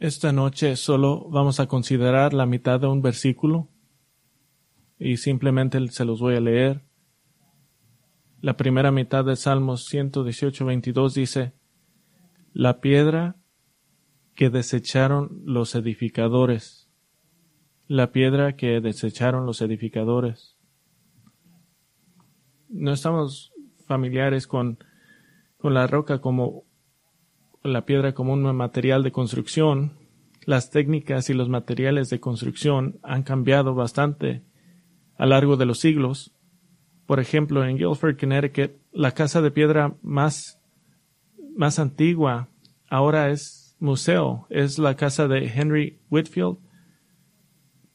Esta noche solo vamos a considerar la mitad de un versículo y simplemente se los voy a leer. La primera mitad de Salmos 118, 22 dice, La piedra que desecharon los edificadores. La piedra que desecharon los edificadores. No estamos familiares con, con la roca como la piedra como un material de construcción, las técnicas y los materiales de construcción han cambiado bastante a lo largo de los siglos. Por ejemplo, en Guilford, Connecticut, la casa de piedra más, más antigua ahora es museo. Es la casa de Henry Whitfield,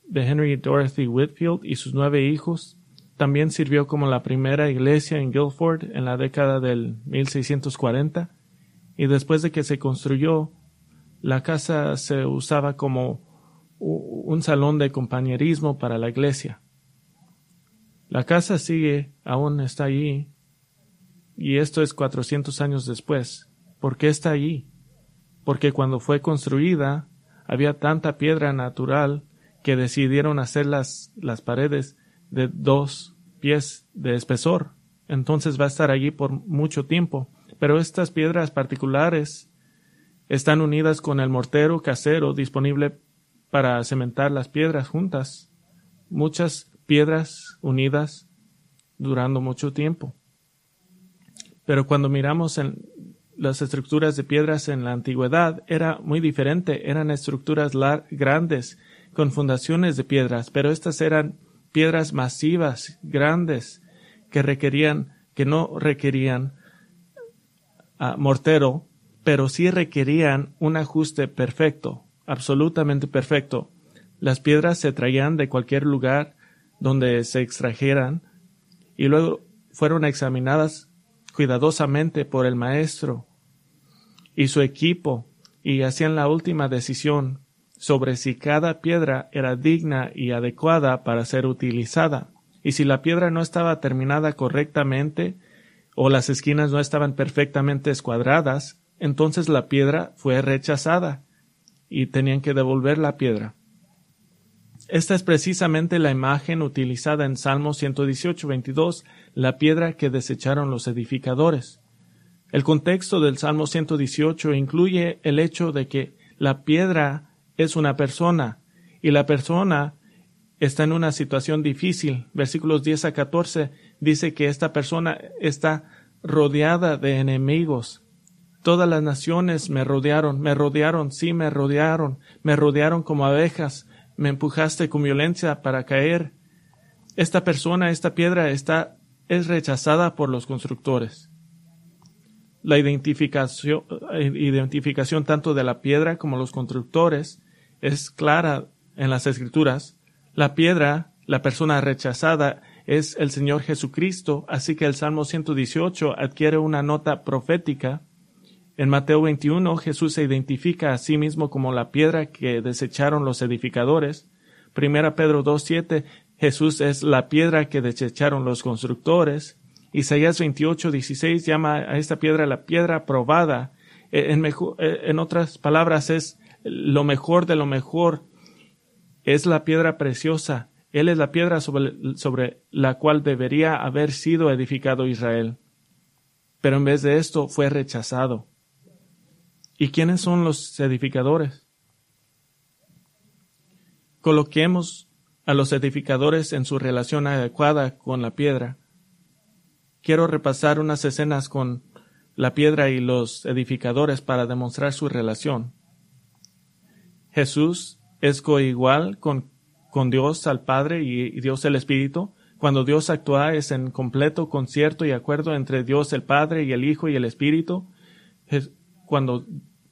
de Henry Dorothy Whitfield y sus nueve hijos. También sirvió como la primera iglesia en Guilford en la década del 1640 y después de que se construyó, la casa se usaba como un salón de compañerismo para la iglesia. La casa sigue, aún está allí, y esto es 400 años después. ¿Por qué está allí? Porque cuando fue construida había tanta piedra natural que decidieron hacer las, las paredes de dos pies de espesor. Entonces va a estar allí por mucho tiempo pero estas piedras particulares están unidas con el mortero casero disponible para cementar las piedras juntas. Muchas piedras unidas durando mucho tiempo. Pero cuando miramos las estructuras de piedras en la antigüedad era muy diferente, eran estructuras grandes con fundaciones de piedras, pero estas eran piedras masivas, grandes, que requerían, que no requerían mortero, pero sí requerían un ajuste perfecto, absolutamente perfecto. Las piedras se traían de cualquier lugar donde se extrajeran y luego fueron examinadas cuidadosamente por el maestro y su equipo y hacían la última decisión sobre si cada piedra era digna y adecuada para ser utilizada. Y si la piedra no estaba terminada correctamente, o las esquinas no estaban perfectamente escuadradas, entonces la piedra fue rechazada y tenían que devolver la piedra. Esta es precisamente la imagen utilizada en Salmo 118, 22, la piedra que desecharon los edificadores. El contexto del Salmo 118 incluye el hecho de que la piedra es una persona y la persona está en una situación difícil. Versículos 10 a 14 dice que esta persona está rodeada de enemigos. Todas las naciones me rodearon, me rodearon, sí me rodearon, me rodearon como abejas, me empujaste con violencia para caer. Esta persona, esta piedra está es rechazada por los constructores. La identificación, identificación tanto de la piedra como los constructores es clara en las escrituras. La piedra, la persona rechazada, es el Señor Jesucristo, así que el Salmo 118 adquiere una nota profética. En Mateo 21 Jesús se identifica a sí mismo como la piedra que desecharon los edificadores. Primera Pedro 2.7 Jesús es la piedra que desecharon los constructores. Isaías 28.16 llama a esta piedra la piedra probada. E, en, e, en otras palabras es lo mejor de lo mejor. Es la piedra preciosa él es la piedra sobre, la cual debería haber sido edificado Israel. Pero en vez de esto fue rechazado. ¿Y quiénes son los edificadores? Coloquemos a los edificadores en su relación adecuada con la piedra. Quiero repasar unas escenas con la piedra y los edificadores para demostrar su relación. Jesús es coigual con con Dios al Padre y, Dios el Espíritu. Cuando Dios actúa es en completo concierto y acuerdo entre Dios el Padre y el Hijo y el Espíritu. cuando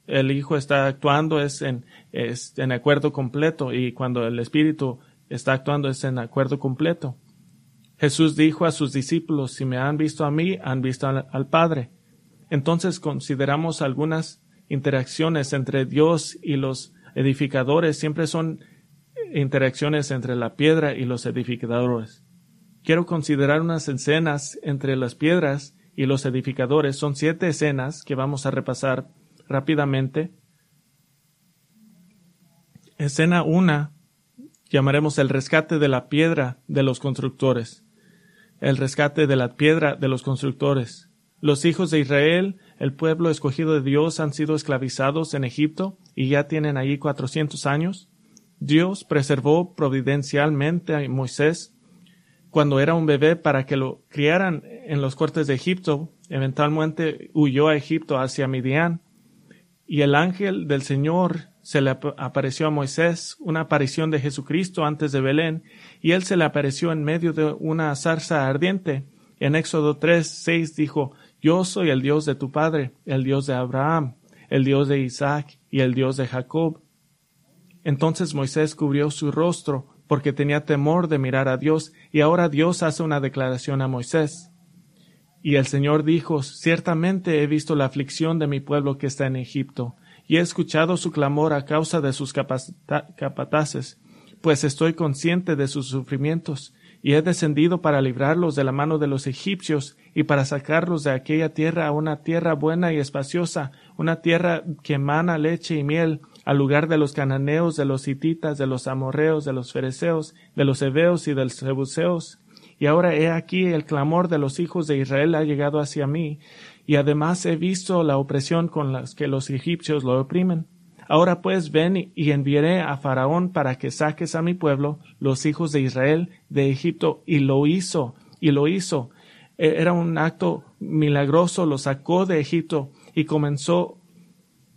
el Hijo está actuando es en, en acuerdo completo y cuando el Espíritu está actuando es en acuerdo completo. Jesús dijo a sus discípulos, si me han visto a mí, han visto al Padre. Entonces consideramos algunas interacciones entre Dios y los edificadores, siempre son interacciones entre la piedra y los edificadores. Quiero considerar unas escenas entre las piedras y los edificadores. Son siete escenas que vamos a repasar rápidamente. Escena 1 llamaremos el rescate de la piedra de los constructores. El rescate de la piedra de los constructores. Los hijos de Israel, el pueblo escogido de Dios, han sido esclavizados en Egipto y ya tienen allí cuatrocientos años. Dios preservó providencialmente a Moisés cuando era un bebé para que lo criaran en los cortes de Egipto. Eventualmente huyó a Egipto hacia Midian. Y el ángel del Señor se le apareció a Moisés, una aparición de Jesucristo antes de Belén, y él se le apareció en medio de una zarza ardiente. En Éxodo 3, 6 dijo, Yo soy el Dios de tu padre, el Dios de Abraham, el Dios de Isaac y el Dios de Jacob. Entonces Moisés cubrió su rostro porque tenía temor de mirar a Dios, y ahora Dios hace una declaración a Moisés. Y el Señor dijo, Ciertamente he visto la aflicción de mi pueblo que está en Egipto, y he escuchado su clamor a causa de sus capataces, pues estoy consciente de sus sufrimientos, y he descendido para librarlos de la mano de los egipcios y para sacarlos de aquella tierra a una tierra buena y espaciosa, una tierra que emana leche y miel, al lugar de los cananeos, de los hititas, de los amorreos, de los fereceos, de los heveos y de los jebuseos. Y ahora he aquí el clamor de los hijos de Israel ha llegado hacia mí, y además he visto la opresión con la que los egipcios lo oprimen. Ahora pues ven y enviaré a Faraón para que saques a mi pueblo, los hijos de Israel, de Egipto, y lo hizo, y lo hizo. E, era un acto milagroso, lo sacó de Egipto y comenzó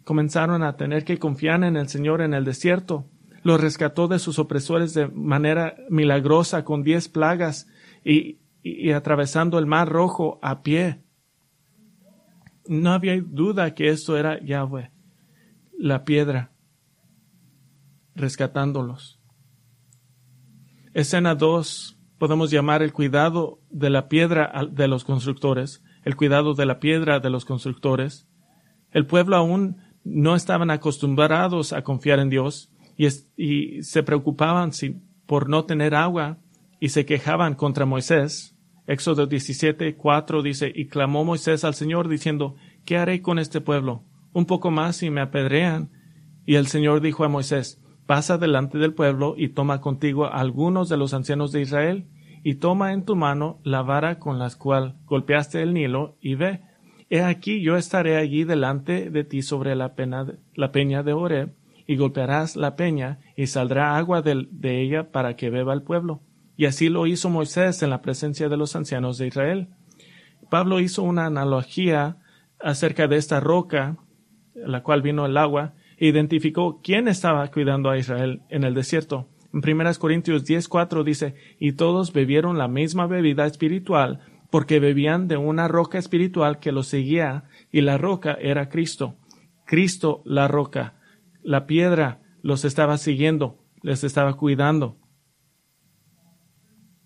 comenzaron a tener que confiar en el Señor en el desierto. Los rescató de sus opresores de manera milagrosa con diez plagas y, y, atravesando el mar rojo a pie. No había duda que esto era Yahweh, la piedra, rescatándolos. Escena 2 podemos llamar el cuidado de la piedra de los constructores, el cuidado de la piedra de los constructores. El pueblo aún no estaban acostumbrados a confiar en Dios y, se preocupaban por no tener agua y se quejaban contra Moisés. Éxodo 17, 4 dice, y clamó Moisés al Señor diciendo, ¿qué haré con este pueblo? Un poco más y me apedrean. Y el Señor dijo a Moisés, pasa delante del pueblo y toma contigo a algunos de los ancianos de Israel, y toma en tu mano la vara con la cual golpeaste el Nilo, y ve, He aquí yo estaré allí delante de ti sobre la, peña de Oreb, y golpearás la peña, y saldrá agua de, de ella para que beba el pueblo. Y así lo hizo Moisés en la presencia de los ancianos de Israel. Pablo hizo una analogía acerca de esta roca, la cual vino el agua, e identificó quién estaba cuidando a Israel en el desierto. En 1 Corintios 10:4 dice, y todos bebieron la misma bebida espiritual, porque bebían de una roca espiritual que los seguía, y la roca era Cristo. Cristo la roca. La piedra los estaba siguiendo, les estaba cuidando.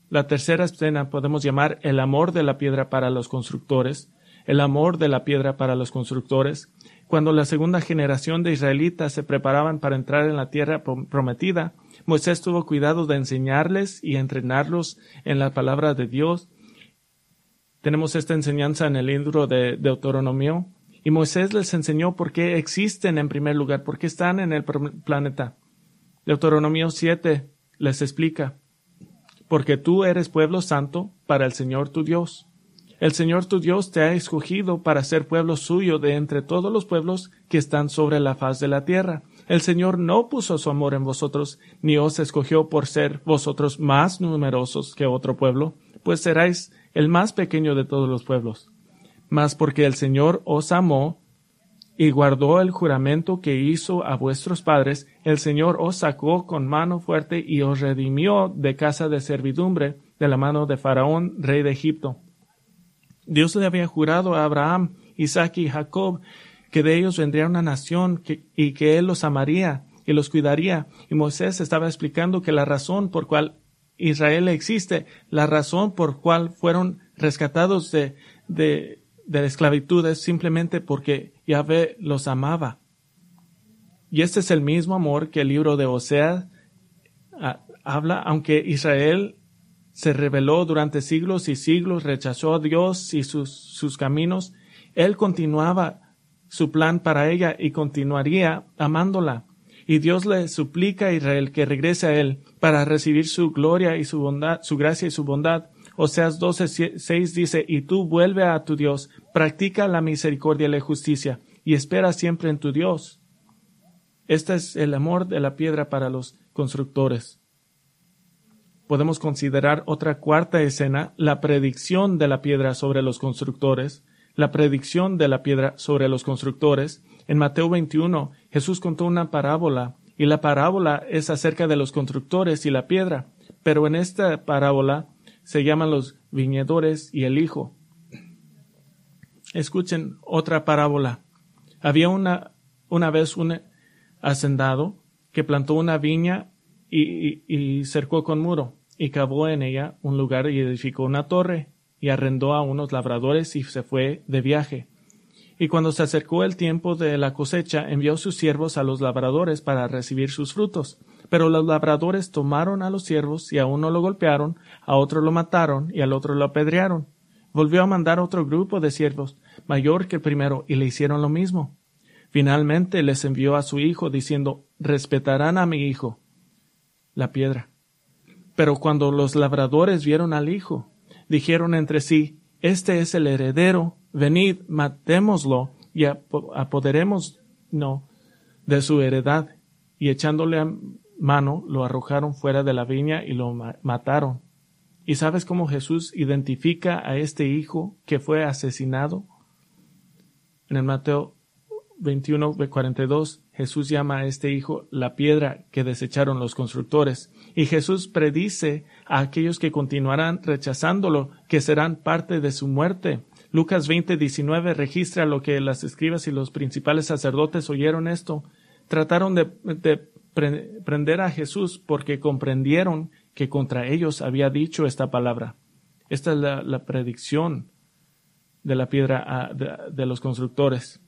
La tercera escena podemos llamar el amor de la piedra para los constructores, el amor de la piedra para los constructores. Cuando la segunda generación de israelitas se preparaban para entrar en la tierra prometida, Moisés tuvo cuidado de enseñarles y entrenarlos en la palabra de Dios tenemos esta enseñanza en el libro de Deuteronomio. Y Moisés les enseñó por qué existen en primer lugar, por qué están en el planeta. Deuteronomio 7 les explica, porque tú eres pueblo santo para el Señor tu Dios. El Señor tu Dios te ha escogido para ser pueblo suyo de entre todos los pueblos que están sobre la faz de la tierra. El Señor no puso su amor en vosotros, ni os escogió por ser vosotros más numerosos que otro pueblo, pues seráis el más pequeño de todos los pueblos. Mas porque el Señor os amó y guardó el juramento que hizo a vuestros padres, el Señor os sacó con mano fuerte y os redimió de casa de servidumbre de la mano de Faraón, rey de Egipto. Dios le había jurado a Abraham, Isaac y Jacob que de ellos vendría una nación y que él los amaría y los cuidaría. Y Moisés estaba explicando que la razón por cual Israel existe, la razón por cual fueron rescatados de, de, de la esclavitud es simplemente porque Yahvé los amaba. Y este es el mismo amor que el libro de Oseas ah, habla, aunque Israel se rebeló durante siglos y siglos, rechazó a Dios y sus, sus caminos, Él continuaba su plan para ella y continuaría amándola. Y Dios le suplica a Israel que regrese a él para recibir su gloria y su bondad, su gracia y su bondad. Oseas 12, 6 dice, y tú vuelve a tu Dios, practica la misericordia y la justicia, y espera siempre en tu Dios. Este es el amor de la piedra para los constructores. Podemos considerar otra cuarta escena, la predicción de la piedra sobre los constructores, la predicción de la piedra sobre los constructores. En Mateo 21, Jesús contó una parábola, y la parábola es acerca de los constructores y la piedra, pero en esta parábola se llaman los viñedores y el hijo. Escuchen otra parábola. Había una, una vez un hacendado que plantó una viña y, y cercó con muro, y cavó en ella un lugar y edificó una torre, y arrendó a unos labradores y se fue de viaje. Y cuando se acercó el tiempo de la cosecha, envió sus siervos a los labradores para recibir sus frutos. Pero los labradores tomaron a los siervos y a uno lo golpearon, a otro lo mataron y al otro lo apedrearon. Volvió a mandar otro grupo de siervos, mayor que el primero, y le hicieron lo mismo. Finalmente les envió a su hijo, diciendo, respetarán a mi hijo. La piedra. Pero cuando los labradores vieron al hijo, dijeron entre sí, Este es el heredero, venid, matémoslo y apoderemos no, de su heredad. Y echándole a mano, lo arrojaron fuera de la viña y lo mataron. ¿Y sabes cómo Jesús identifica a este hijo que fue asesinado? En el Mateo 21, 42, Jesús llama a este hijo la piedra que desecharon los constructores. Y Jesús predice a aquellos que continuarán rechazándolo que serán parte de su muerte. Lucas 20, 19 registra lo que las escribas y los principales sacerdotes oyeron esto. Trataron de, prender a Jesús porque comprendieron que contra ellos había dicho esta palabra. Esta es la, predicción de la piedra ah, de los constructores.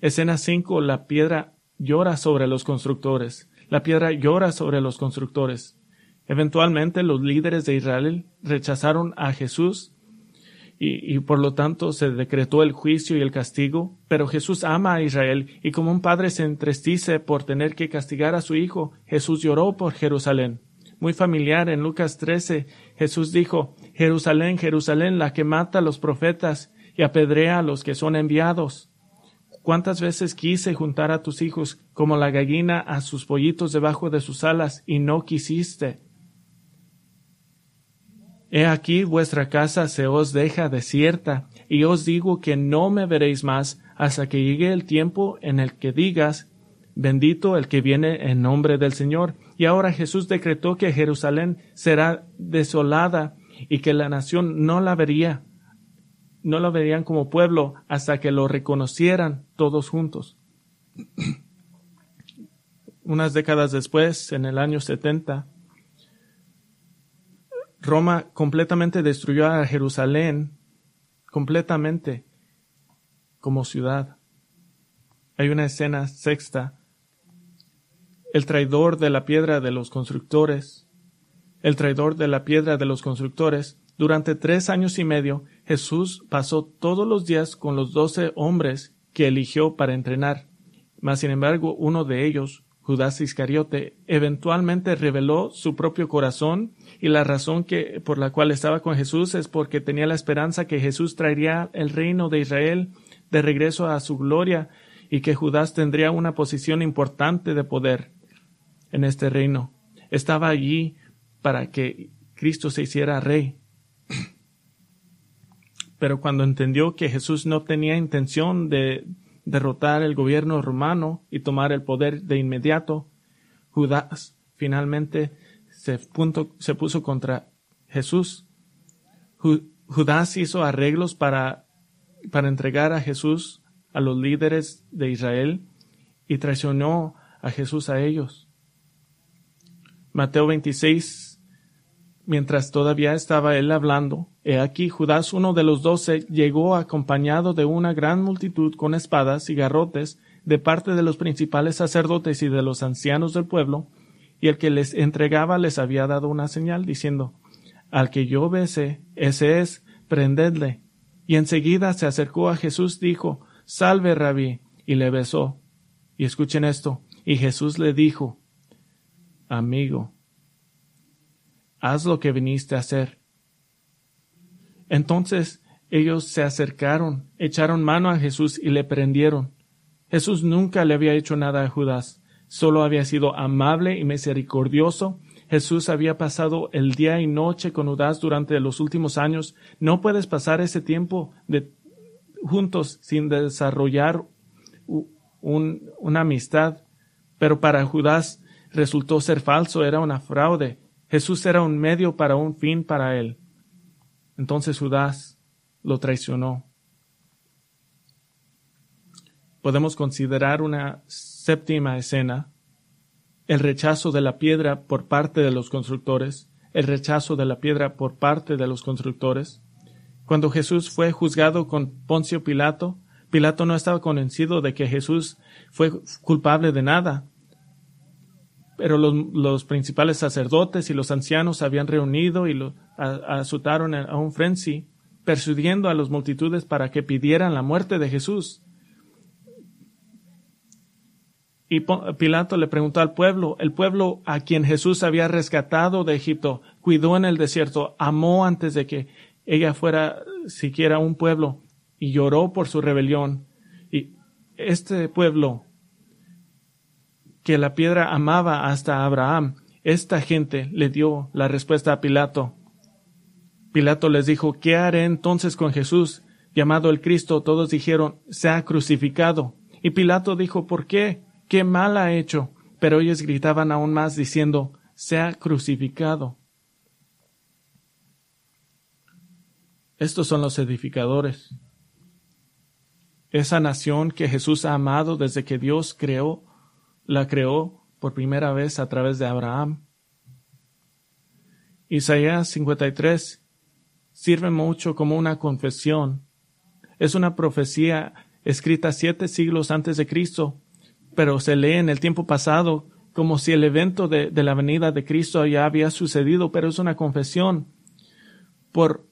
Escena 5. La piedra llora sobre los constructores. La piedra llora sobre los constructores. Eventualmente los líderes de Israel rechazaron a Jesús y, por lo tanto se decretó el juicio y el castigo, pero Jesús ama a Israel y como un padre se entristece por tener que castigar a su hijo, Jesús lloró por Jerusalén. Muy familiar en Lucas 13, Jesús dijo, Jerusalén, Jerusalén, la que mata a los profetas y apedrea a los que son enviados. ¿Cuántas veces quise juntar a tus hijos como la gallina a sus pollitos debajo de sus alas y no quisiste? He aquí vuestra casa se os deja desierta, y os digo que no me veréis más hasta que llegue el tiempo en el que digas, bendito el que viene en nombre del Señor. Y ahora Jesús decretó que Jerusalén será desolada y que la nación no la vería no lo verían como pueblo hasta que lo reconocieran todos juntos. Unas décadas después, en el año 70, Roma completamente destruyó a Jerusalén, completamente como ciudad. Hay una escena sexta. El traidor de la piedra de los constructores, el traidor de la piedra de los constructores, durante tres años y medio, Jesús pasó todos los días con los doce hombres que eligió para entrenar. Mas, sin embargo, uno de ellos, Judas Iscariote, eventualmente reveló su propio corazón y la razón que, por la cual estaba con Jesús es porque tenía la esperanza que Jesús traería el reino de Israel de regreso a su gloria y que Judas tendría una posición importante de poder en este reino. Estaba allí para que Cristo se hiciera rey. Pero cuando entendió que Jesús no tenía intención de derrotar el gobierno romano y tomar el poder de inmediato, Judas finalmente se, puso contra Jesús. Judas hizo arreglos para, para entregar a Jesús a los líderes de Israel y traicionó a Jesús a ellos. Mateo 26 Mientras todavía estaba él hablando, he aquí Judas uno de los doce llegó acompañado de una gran multitud con espadas y garrotes de parte de los principales sacerdotes y de los ancianos del pueblo, y el que les entregaba les había dado una señal, diciendo Al que yo bese, ese es, prendedle. Y enseguida se acercó a Jesús, dijo Salve, rabí, y le besó. Y escuchen esto, Y Jesús le dijo, Amigo, haz lo que viniste a hacer. Entonces ellos se acercaron, echaron mano a Jesús y le prendieron. Jesús nunca le había hecho nada a Judas, solo había sido amable y misericordioso. Jesús había pasado el día y noche con Judas durante los últimos años. No puedes pasar ese tiempo juntos sin desarrollar una amistad. Pero para Judas resultó ser falso, era una fraude. Jesús era un medio para un fin para él. Entonces Judas lo traicionó. Podemos considerar una séptima escena, el rechazo de la piedra por parte de los constructores, el rechazo de la piedra por parte de los constructores. Cuando Jesús fue juzgado con Poncio Pilato, Pilato no estaba convencido de que Jesús fue culpable de nada. Pero los, principales sacerdotes y los ancianos habían reunido y lo azotaron a un frenzy, persuadiendo a las multitudes para que pidieran la muerte de Jesús. Y Pilato le preguntó al pueblo, el pueblo a quien Jesús había rescatado de Egipto, cuidó en el desierto, amó antes de que ella fuera siquiera un pueblo, y lloró por su rebelión. Y este pueblo que la piedra amaba hasta Abraham, esta gente le dio la respuesta a Pilato. Pilato les dijo, ¿qué haré entonces con Jesús? Llamado el Cristo, todos dijeron, se ha crucificado. Y Pilato dijo, ¿por qué? ¿Qué mal ha hecho? Pero ellos gritaban aún más diciendo, se ha crucificado. Estos son los edificadores. Esa nación que Jesús ha amado desde que Dios creó la creó por primera vez a través de Abraham. Isaías 53 sirve mucho como una confesión. Es una profecía escrita siete siglos antes de Cristo, pero se lee en el tiempo pasado como si el evento de, la venida de Cristo ya había sucedido, pero es una confesión por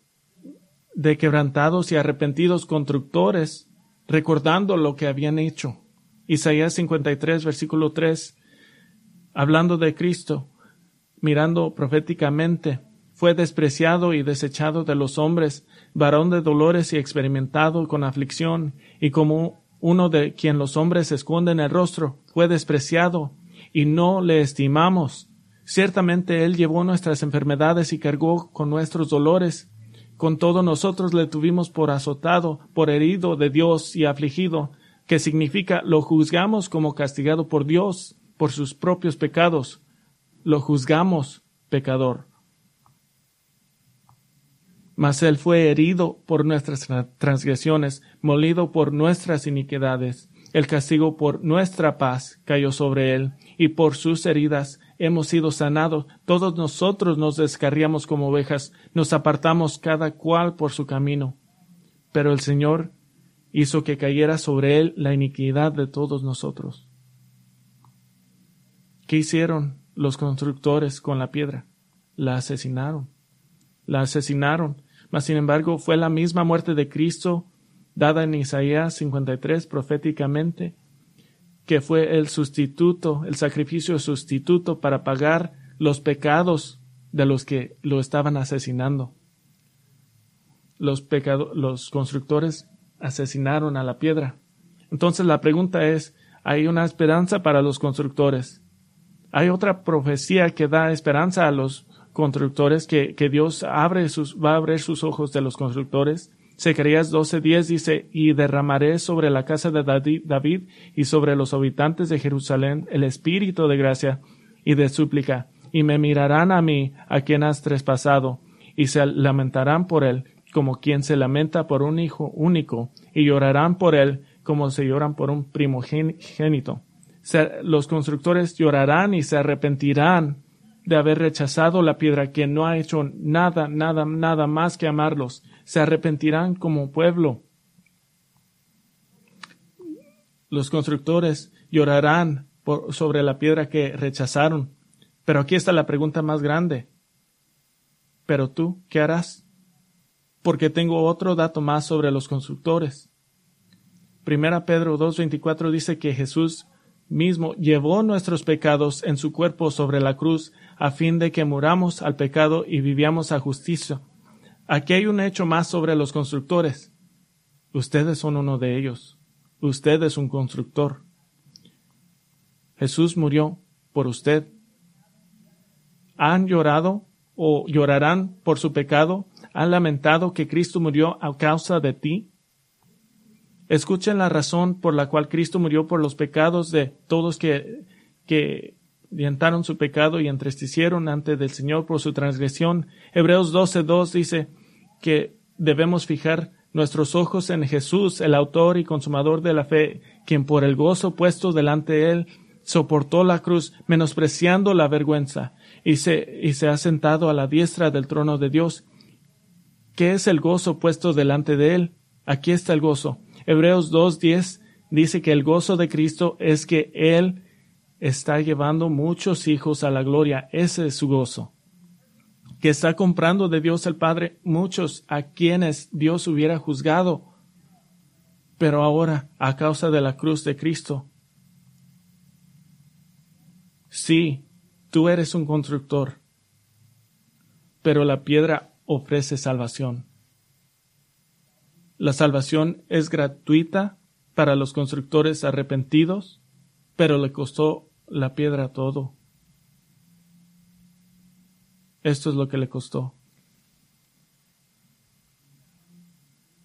de quebrantados y arrepentidos constructores, recordando lo que habían hecho. Isaías 53, versículo 3, hablando de Cristo, mirando proféticamente, fue despreciado y desechado de los hombres, varón de dolores y experimentado con aflicción, y como uno de quien los hombres esconden el rostro, fue despreciado, y no le estimamos. Ciertamente Él llevó nuestras enfermedades y cargó con nuestros dolores. Con todo nosotros le tuvimos por azotado, por herido de Dios y afligido que significa lo juzgamos como castigado por Dios por sus propios pecados. Lo juzgamos pecador. Mas Él fue herido por nuestras transgresiones, molido por nuestras iniquidades. El castigo por nuestra paz cayó sobre Él, y por sus heridas hemos sido sanados. Todos nosotros nos descarriamos como ovejas, nos apartamos cada cual por su camino. Pero el Señor hizo que cayera sobre él la iniquidad de todos nosotros. ¿Qué hicieron los constructores con la piedra? La asesinaron. La asesinaron. Mas, sin embargo, fue la misma muerte de Cristo dada en Isaías 53 proféticamente, que fue el sustituto, el sacrificio sustituto para pagar los pecados de los que lo estaban asesinando. Los, los constructores asesinaron a la piedra. Entonces la pregunta es, ¿hay una esperanza para los constructores? ¿Hay otra profecía que da esperanza a los constructores que, que Dios abre sus, va a abrir sus ojos de los constructores? Zacarías 12:10 dice, y derramaré sobre la casa de David y sobre los habitantes de Jerusalén el espíritu de gracia y de súplica, y me mirarán a mí, a quien has traspasado, y se lamentarán por él, como quien se lamenta por un hijo único, y llorarán por él como se lloran por un primogénito. los constructores llorarán y se arrepentirán de haber rechazado la piedra que no ha hecho nada, nada, nada más que amarlos. Se arrepentirán como pueblo. Los constructores llorarán por, sobre la piedra que rechazaron. Pero aquí está la pregunta más grande. Pero tú, ¿qué harás? Porque tengo otro dato más sobre los constructores. Primera Pedro 2.24 dice que Jesús mismo llevó nuestros pecados en su cuerpo sobre la cruz, a fin de que muramos al pecado y vivíamos a justicia. Aquí hay un hecho más sobre los constructores. Ustedes son uno de ellos. Usted es un constructor. Jesús murió por usted. ¿Han llorado o llorarán por su pecado? ¿Han lamentado que Cristo murió a causa de ti? Escuchen la razón por la cual Cristo murió por los pecados de todos que, que su pecado y entristecieron ante del Señor por su transgresión. Hebreos 12.2 dice que debemos fijar nuestros ojos en Jesús, el autor y consumador de la fe, quien por el gozo puesto delante de él soportó la cruz, menospreciando la vergüenza, y se, y se ha sentado a la diestra del trono de Dios. ¿Qué es el gozo puesto delante de él? Aquí está el gozo. Hebreos 2.10 dice que el gozo de Cristo es que Él está llevando muchos hijos a la gloria. Ese es su gozo. Que está comprando de Dios el Padre muchos a quienes Dios hubiera juzgado. Pero ahora, a causa de la cruz de Cristo, sí, tú eres un constructor, pero la piedra ofrece salvación. La salvación es gratuita para los constructores arrepentidos, pero le costó la piedra todo. Esto es lo que le costó.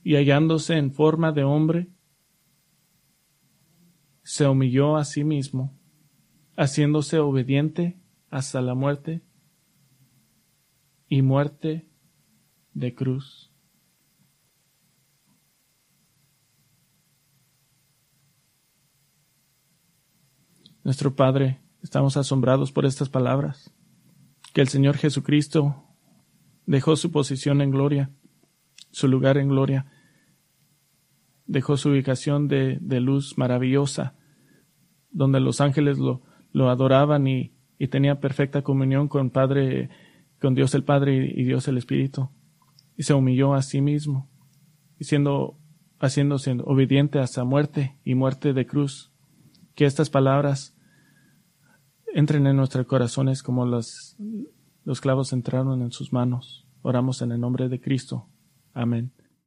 Y hallándose en forma de hombre, se humilló a sí mismo, haciéndose obediente hasta la muerte y muerte de cruz. Nuestro Padre, estamos asombrados por estas palabras, que el Señor Jesucristo dejó su posición en gloria, su lugar en gloria, dejó su ubicación de, luz maravillosa, donde los ángeles lo, lo adoraban y, y, tenía perfecta comunión con Padre, con Dios el Padre y, Dios el Espíritu, y se humilló a sí mismo, siendo, haciéndose obediente hasta muerte y muerte de cruz. Que estas palabras entren en nuestros corazones como los, los clavos entraron en sus manos. Oramos en el nombre de Cristo. Amén.